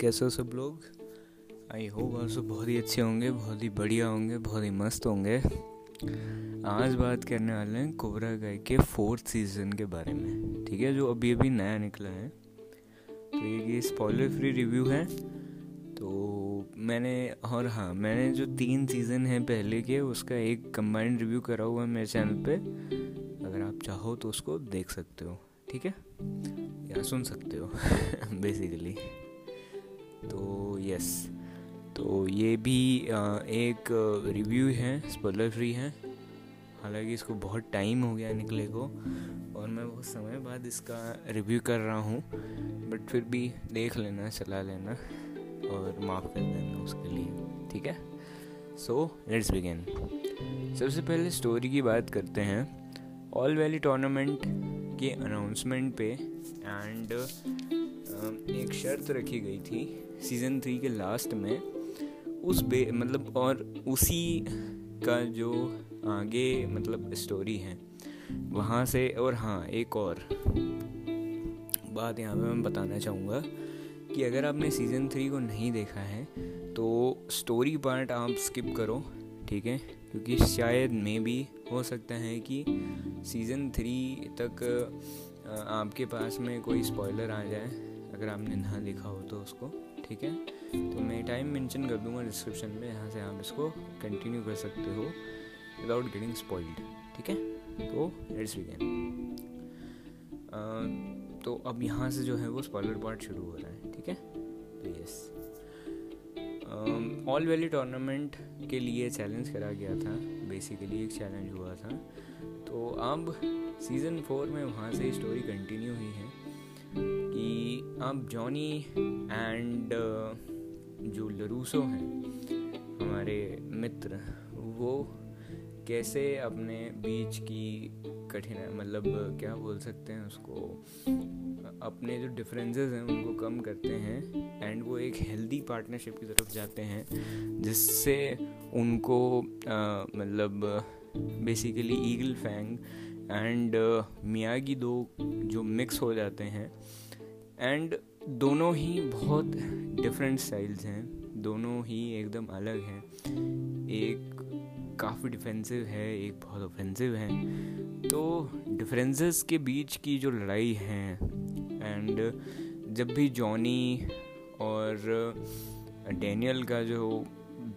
कैसे हो सब लोग? आई होप ऑल्सो बहुत ही अच्छे होंगे, बहुत ही बढ़िया होंगे, बहुत ही मस्त होंगे। आज बात करने वाले हैं कोबरा गाय के फोर्थ सीज़न के बारे में, ठीक है? जो अभी अभी नया निकला है। तो ये स्पॉइलर फ्री रिव्यू है। तो मैंने, और हाँ मैंने जो तीन सीज़न हैं पहले के, उसका एक कंबाइंड रिव्यू करा हुआ है मेरे चैनल पे। अगर आप चाहो तो उसको देख सकते हो, ठीक है? या सुन सकते हो बेसिकली तो यस तो ये भी एक रिव्यू है स्पॉइलर फ्री है। हालाँकि इसको बहुत टाइम हो गया निकले को और मैं बहुत समय बाद इसका रिव्यू कर रहा हूँ। बट फिर भी देख लेना, चला लेना और माफ़ कर देना उसके लिए, ठीक है? सो लेट्स बिगिन सबसे पहले स्टोरी की बात करते हैं। ऑल वैली टूर्नामेंट के अनाउंसमेंट पे एंड एक शर्त रखी गई थी सीज़न थ्री के लास्ट में उस बे मतलब और उसी का जो आगे मतलब स्टोरी है, वहाँ से और हाँ एक और बात यहाँ पे मैं बताना चाहूँगा कि अगर आपने सीज़न थ्री को नहीं देखा है तो स्टोरी पार्ट आप स्किप करो, ठीक है? क्योंकि शायद मे भी हो सकता है कि सीज़न थ्री तक आपके पास में कोई स्पॉइलर आ जाए, अगर आपने ना देखा हो तो उसको। ठीक है? तो मैं टाइम मेंशन कर दूँगा डिस्क्रिप्शन में, यहाँ से आप इसको कंटिन्यू कर सकते हो विदाउट गेटिंग स्पॉइल्ड ठीक है? तो लेट्स बिगिन तो अब यहाँ से जो है वो स्पॉइलर पार्ट शुरू हो रहा है, ठीक है? तो यस ऑल वैली टूर्नामेंट के लिए चैलेंज करा गया था बेसिकली एक चैलेंज हुआ था। तो अब सीज़न फोर में वहाँ से स्टोरी कंटिन्यू हुई है। अब जॉनी एंड जो लरूसो हैं, हमारे मित्र, वो कैसे अपने बीच की कठिनाई मतलब क्या बोल सकते हैं उसको, अपने जो डिफरेंसेस हैं, उनको कम करते हैं एंड वो एक हेल्दी पार्टनरशिप की तरफ़ जाते हैं, जिससे उनको मतलब basically Eagle Fang and Miyagi दो जो मिक्स हो जाते हैं। एंड दोनों ही बहुत डिफरेंट स्टाइल्स हैं। दोनों ही एकदम अलग हैं। एक काफ़ी डिफेंसिव है, एक बहुत ऑफेंसिव है। तो डिफरेंसेस के बीच की जो लड़ाई है एंड जब भी जॉनी और डैनियल का जो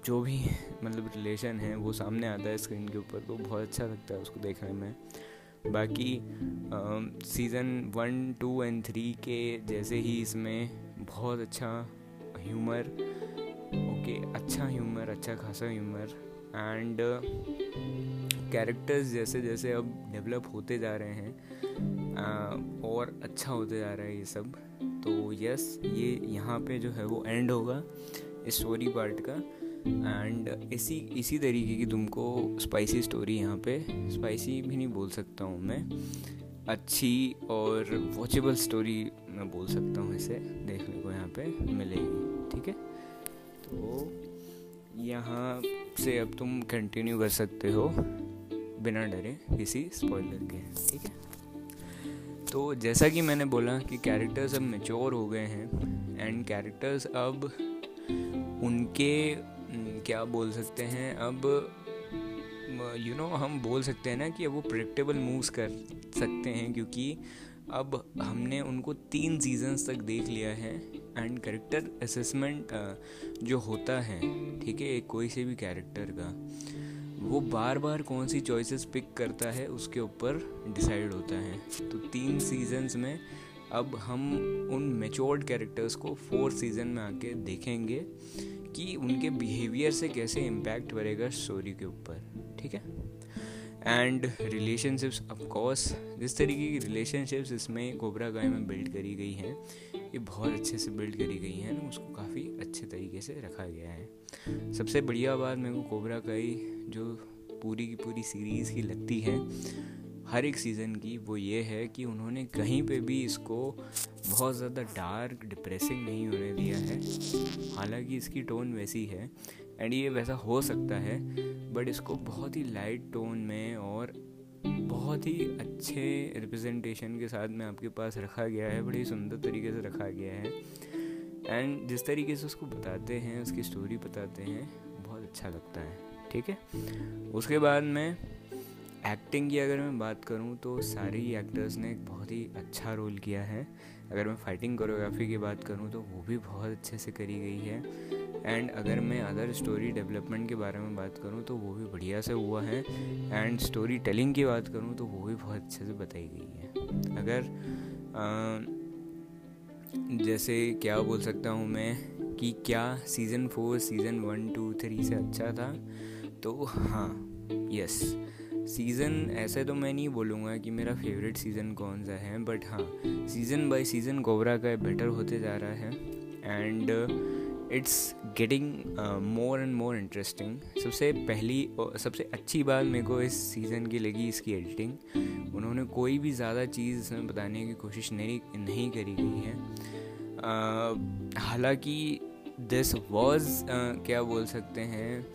जो भी मतलब रिलेशन है, वो सामने आता है स्क्रीन के ऊपर तो बहुत अच्छा लगता है उसको देखने में। बाकी season one two and three के जैसे ही इसमें बहुत अच्छा ह्यूमर ओके अच्छा ह्यूमर अच्छा खासा ह्यूमर एंड कैरेक्टर्स जैसे जैसे अब डेवलप होते जा रहे हैं और अच्छा होते जा रहा है ये सब तो यस ये यहाँ पे जो है वो एंड होगा, इस स्टोरी पार्ट का। एंड इसी इसी तरीके की तुमको स्पाइसी स्टोरी यहाँ पे स्पाइसी भी नहीं बोल सकता हूँ मैं। अच्छी और वॉचेबल स्टोरी मैं बोल सकता हूँ इसे देखने को यहाँ पे मिलेगी, ठीक है? तो यहाँ से अब तुम कंटिन्यू कर सकते हो बिना डरे किसी स्पॉइलर के, ठीक है? तो जैसा कि मैंने बोला कि कैरेक्टर्स अब मेच्योर हो गए हैं एंड कैरेक्टर्स अब उनके क्या बोल सकते हैं? अब यू नो हम बोल सकते हैं ना कि अब वो प्रिडिक्टेबल मूव्स कर सकते हैं क्योंकि अब हमने उनको तीन सीजन्स तक देख लिया है एंड करेक्टर असेसमेंट जो होता है, ठीक है कोई से भी कैरेक्टर का, वो बार बार कौन सी चॉइसेस पिक करता है, उसके ऊपर डिसाइड होता है। तो तीन सीजन्स में अब हम उन मेच्योर्ड कैरेक्टर्स को फोर्थ सीज़न में आके देखेंगे। कि उनके बिहेवियर से कैसे इम्पैक्ट पड़ेगा स्टोरी के ऊपर, ठीक है? एंड रिलेशनशिप्स ऑफकोर्स जिस तरीके की रिलेशनशिप्स इसमें कोबरा गाय में बिल्ड करी गई हैं, ये बहुत अच्छे से बिल्ड करी गई हैं, उसको काफ़ी अच्छे तरीके से रखा गया है। सबसे बढ़िया बात मेरे को कोबरा गाई जो पूरी की पूरी सीरीज़ की लगती है हर एक सीज़न की वो ये है कि उन्होंने कहीं पे भी इसको बहुत ज़्यादा डार्क डिप्रेसिंग नहीं होने दिया है। हालाँकि इसकी टोन वैसी है एंड ये वैसा हो सकता है बट इसको बहुत ही लाइट टोन में और बहुत ही अच्छे रिप्रेजेंटेशन के साथ में आपके पास रखा गया है, बड़ी सुंदर तरीके से रखा गया है। एंड जिस तरीके से उसको बताते हैं, उसकी स्टोरी बताते हैं, बहुत अच्छा लगता है, ठीक है? उसके बाद में एक्टिंग की अगर मैं बात करूँ तो सारे ही एक्टर्स ने एक बहुत ही अच्छा रोल किया है। अगर मैं फाइटिंग कोरियोग्राफी की बात करूँ तो वो भी बहुत अच्छे से करी गई है। एंड अगर मैं अदर स्टोरी डेवलपमेंट के बारे में बात करूँ तो वो भी बढ़िया से हुआ है। एंड स्टोरी टेलिंग की बात करूँ तो वो भी बहुत अच्छे से बताई गई है। अगर आ, जैसे क्या बोल सकता हूँ मैं कि क्या season four season one two three से अच्छा था? तो हाँ यस सीज़न ऐसे तो मैं नहीं बोलूँगा कि मेरा फेवरेट सीज़न कौन सा है बट हाँ सीज़न बाय सीज़न कोबरा का बेटर होते जा रहा है and it's getting more and more interesting सबसे पहली सबसे अच्छी बात मेरे को इस सीज़न की लगी इसकी एडिटिंग उन्होंने कोई भी ज़्यादा चीज़ इसमें बताने की कोशिश नहीं नहीं करी गई है. Uh, हालाँकि दिस वॉज़ uh, क्या बोल सकते हैं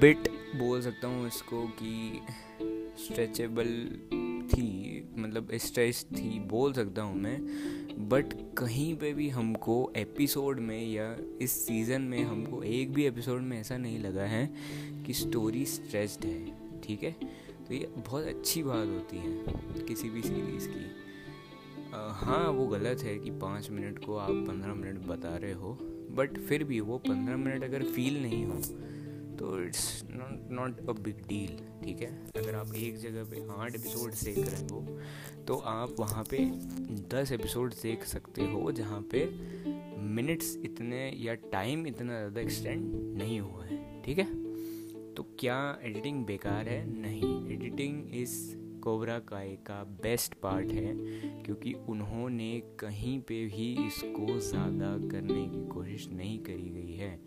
बिट बोल सकता हूँ इसको कि स्ट्रेचेबल थी मतलब स्ट्रेच थी बोल सकता हूँ मैं। बट कहीं पे भी हमको एपिसोड में या इस सीज़न में हमको एक भी एपिसोड में ऐसा नहीं लगा है कि स्टोरी स्ट्रेच्ड है ठीक है? तो ये बहुत अच्छी बात होती है किसी भी सीरीज़ की। आ, हाँ वो गलत है कि पाँच मिनट को आप पंद्रह मिनट बता रहे हो बट फिर भी वो पंद्रह मिनट अगर फील नहीं हो तो it's not not a big deal ठीक है? अगर आप एक जगह पे आठ एपिसोड देख रहे हो तो आप वहाँ पे दस एपिसोड देख सकते हो, जहाँ पे मिनट्स इतने या टाइम इतना ज़्यादा एक्सटेंड नहीं हुआ है, ठीक है? तो क्या एडिटिंग बेकार है? नहीं. एडिटिंग इस कोबरा काय का बेस्ट पार्ट है, क्योंकि उन्होंने कहीं पे भी इसको ज़्यादा करने की कोशिश नहीं करी गई है।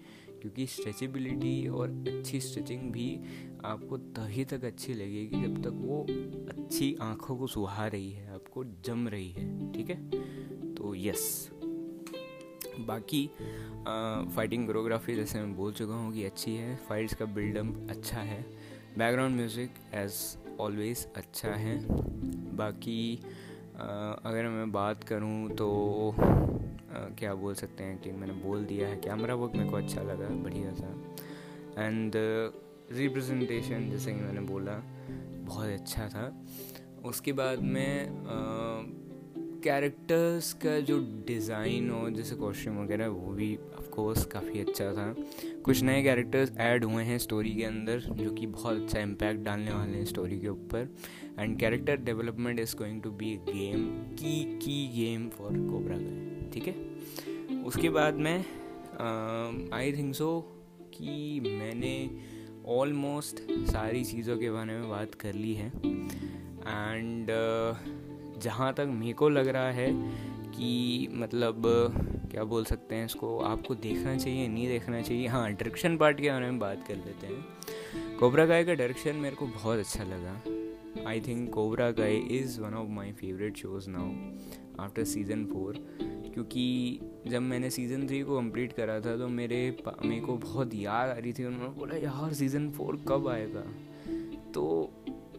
क्योंकि स्ट्रेचेबिलिटी और अच्छी स्ट्रेचिंग भी आपको तभी तक अच्छी लगेगी जब तक वो अच्छी आँखों को सुहा रही है, आपको जम रही है, ठीक है? तो यस बाकी फाइटिंग कोरियोग्राफी जैसे मैं बोल चुका हूँ कि अच्छी है फाइट्स का बिल्डअप अच्छा है बैकग्राउंड म्यूज़िक एज ऑलवेज अच्छा है, बाकी अगर मैं बात करूँ तो क्या बोल सकते हैं कि मैंने बोल दिया है कैमरा वर्क मेरे को अच्छा लगा, बढ़िया था। एंड रिप्रेजेंटेशन जैसे कि मैंने बोला, बहुत अच्छा था। उसके बाद में कैरेक्टर्स का जो डिज़ाइन और जैसे कॉस्ट्यूम वगैरह, वो भी ऑफकोर्स काफ़ी अच्छा था। कुछ नए कैरेक्टर्स ऐड हुए हैं स्टोरी के अंदर जो कि बहुत अच्छा इम्पैक्ट डालने वाले हैं स्टोरी के ऊपर। And character development is going to be game की की गेम फॉर कोबरा गाय ठीक है? उसके बाद में आई थिंक सो कि मैंने ऑलमोस्ट सारी चीज़ों के बारे में बात कर ली है। एंड uh, जहाँ तक मेरे को लग रहा है कि मतलब क्या बोल सकते हैं इसको? आपको देखना चाहिए, नहीं देखना चाहिए। हाँ डायरेक्शन पार्ट के बारे में बात कर लेते हैं। कोबरा गाय का डायरेक्शन मेरे को बहुत अच्छा लगा। I think Cobra Kai is one of my favourite shows now after season four क्योंकि जब मैंने सीज़न थ्री को कंप्लीट करा था तो मेरे मेरे को बहुत याद आ रही थी, उन्होंने बोला, यार सीज़न फोर कब आएगा? तो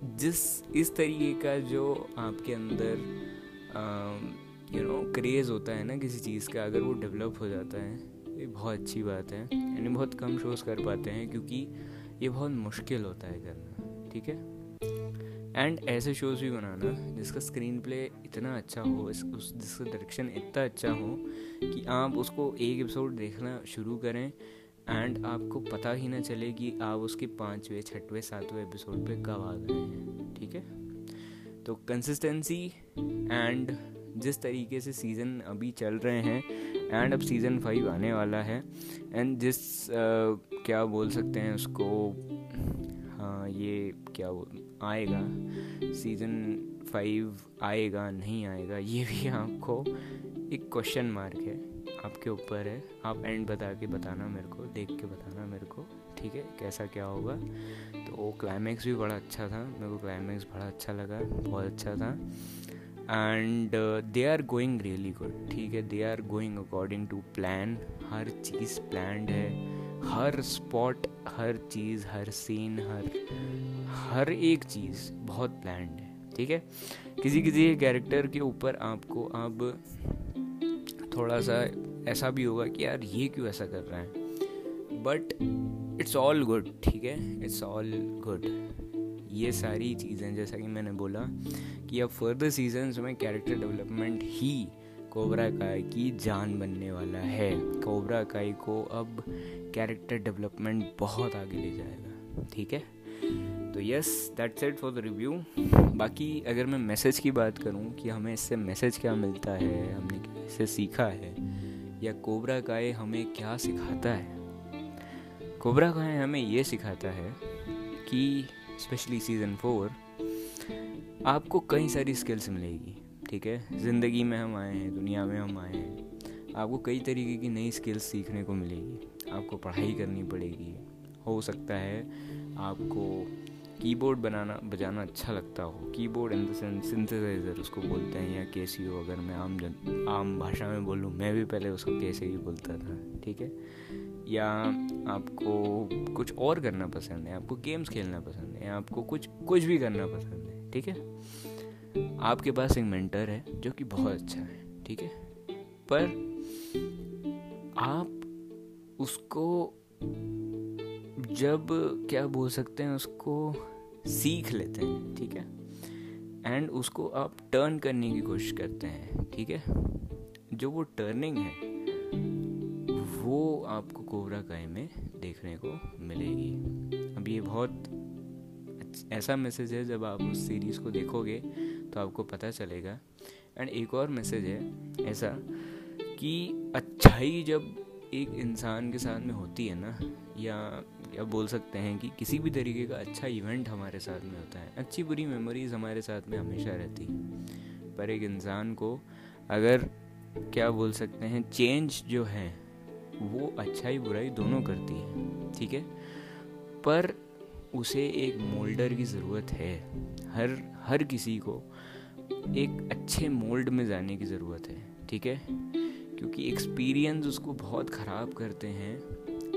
जिस, इस तरीके का जो आपके अंदर यू नो क्रेज़ होता है ना किसी चीज़ का, अगर वो डेवलप हो जाता है, ये बहुत अच्छी बात है। यानी बहुत कम शोज़ कर पाते हैं क्योंकि ये बहुत मुश्किल होता है करना, ठीक है? एंड ऐसे शोज़ भी बनाना जिसका स्क्रीन प्ले इतना अच्छा हो, इस, उस, जिसका डायरेक्शन इतना अच्छा हो कि आप उसको एक एपिसोड देखना शुरू करें एंड आपको पता ही ना चले कि आप उसके पाँचवें, छठवें, सातवें एपिसोड पे कब आ गए हैं, ठीक है? तो कंसिस्टेंसी एंड जिस तरीके से सीज़न अभी चल रहे हैं एंड अब सीज़न फाइव आने वाला है एंड जिस uh, क्या बोल सकते हैं उसको हाँ ये क्या बोल आएगा सीज़न फाइव आएगा नहीं आएगा ये भी आपको एक क्वेश्चन मार्क है आपके ऊपर है आप एंड बता के बताना मेरे को देख के बताना मेरे को ठीक है कैसा क्या होगा तो वो क्लाइमैक्स भी बड़ा अच्छा था मेरे को क्लाइमैक्स बड़ा अच्छा लगा बहुत अच्छा था and they are going really good ठीक है? They are going according to plan हर चीज़ प्लान है. हर स्पॉट हर चीज़, हर सीन हर हर एक चीज़ बहुत प्लान्ड है, ठीक है? किसी किसी कैरेक्टर के ऊपर आपको अब थोड़ा सा ऐसा भी होगा कि यार ये क्यों ऐसा कर रहा है? बट इट्स ऑल गुड ठीक है? इट्स ऑल गुड ये सारी चीज़ें, जैसा कि मैंने बोला कि अब फर्दर सीजन्स में कैरेक्टर डेवलपमेंट ही कोबरा काई की जान बनने वाला है। कोबरा काई को अब कैरेक्टर डेवलपमेंट बहुत आगे ले जाएगा, ठीक है? तो yes that's it for the review बाकी अगर मैं मैसेज की बात करूँ कि हमें इससे मैसेज क्या मिलता है, हमने इससे सीखा है, या कोबरा काय हमें क्या सिखाता है? कोबरा काय हमें ये सिखाता है कि स्पेशली सीज़न फोर आपको कई सारी स्किल्स मिलेगी, ठीक है? ज़िंदगी में हम आए हैं, दुनिया में हम आए हैं, आपको कई तरीके की नई स्किल्स सीखने को मिलेगी, आपको पढ़ाई करनी पड़ेगी। हो सकता है आपको कीबोर्ड बनाना, बजाना अच्छा लगता हो। कीबोर्ड इन द सिंथेसाइजर उसको बोलते हैं या कैसी हो अगर मैं आम जन, आम भाषा में बोलूँ, मैं भी पहले उसको कैसे ही बोलता था, ठीक है? या आपको कुछ और करना पसंद है, आपको गेम्स खेलना पसंद है, या आपको कुछ कुछ भी करना पसंद है, ठीक है? आपके पास एक मेंटर है जो कि बहुत अच्छा है, ठीक है? पर आप उसको जब, क्या बोल सकते हैं, उसको सीख लेते हैं, ठीक है? एंड उसको आप टर्न करने की कोशिश करते हैं, ठीक है? जो वो टर्निंग है वो आपको कोबरा काय में देखने को मिलेगी। अब ये बहुत ऐसा मैसेज है, जब आप उस सीरीज़ को देखोगे तो आपको पता चलेगा। एंड एक और मैसेज है ऐसा कि अच्छाई जब एक इंसान के साथ में होती है ना, या या बोल सकते हैं कि किसी भी तरीके का अच्छा इवेंट हमारे साथ में होता है। अच्छी बुरी मेमोरीज हमारे साथ में हमेशा रहती है। पर एक इंसान को अगर, क्या बोल सकते हैं चेंज जो है वो अच्छाई बुराई दोनों करती है, ठीक है? पर उसे एक मोल्डर की ज़रूरत है। हर हर किसी को एक अच्छे मोल्ड में जाने की ज़रूरत है, ठीक है? क्योंकि एक्सपीरियंस उसको बहुत ख़राब करते हैं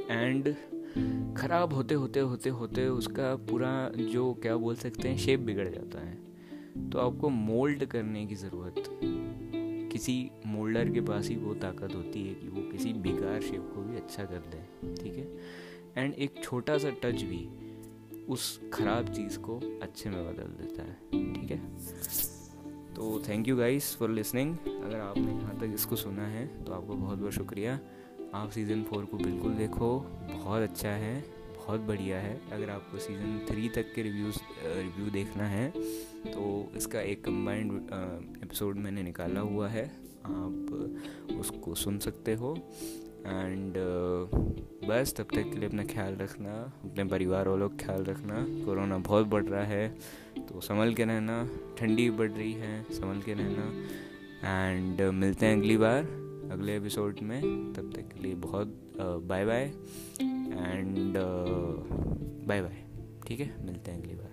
एंड ख़राब होते होते होते होते उसका पूरा जो क्या बोल सकते हैं शेप बिगड़ जाता है। तो आपको मोल्ड करने की ज़रूरत किसी मोल्डर के पास ही वो ताकत होती है कि वो किसी बेकार शेप को भी अच्छा कर दे, ठीक है? एंड एक छोटा सा टच भी उस ख़राब चीज़ को अच्छे में बदल देता है, ठीक है? तो thank you guys for listening अगर आपने यहाँ तक इसको सुना है तो आपको बहुत बहुत शुक्रिया। आप सीज़न फोर को बिल्कुल देखो, बहुत अच्छा है। बहुत बढ़िया है। अगर आपको सीज़न थ्री तक के रिव्यूज़ रिव्यू देखना है तो इसका एक कम्बाइंड एपिसोड मैंने निकाला हुआ है। आप उसको सुन सकते हो। एंड बस तब तक के लिए अपना ख्याल रखना, अपने परिवार वालों का ख्याल रखना। कोरोना बहुत बढ़ रहा है तो संभल के रहना। ठंडी बढ़ रही है, संभल के रहना। एंड मिलते हैं अगली बार, अगले एपिसोड में। तब तक के लिए बहुत bye bye and bye bye ठीक है? मिलते हैं अगली बार.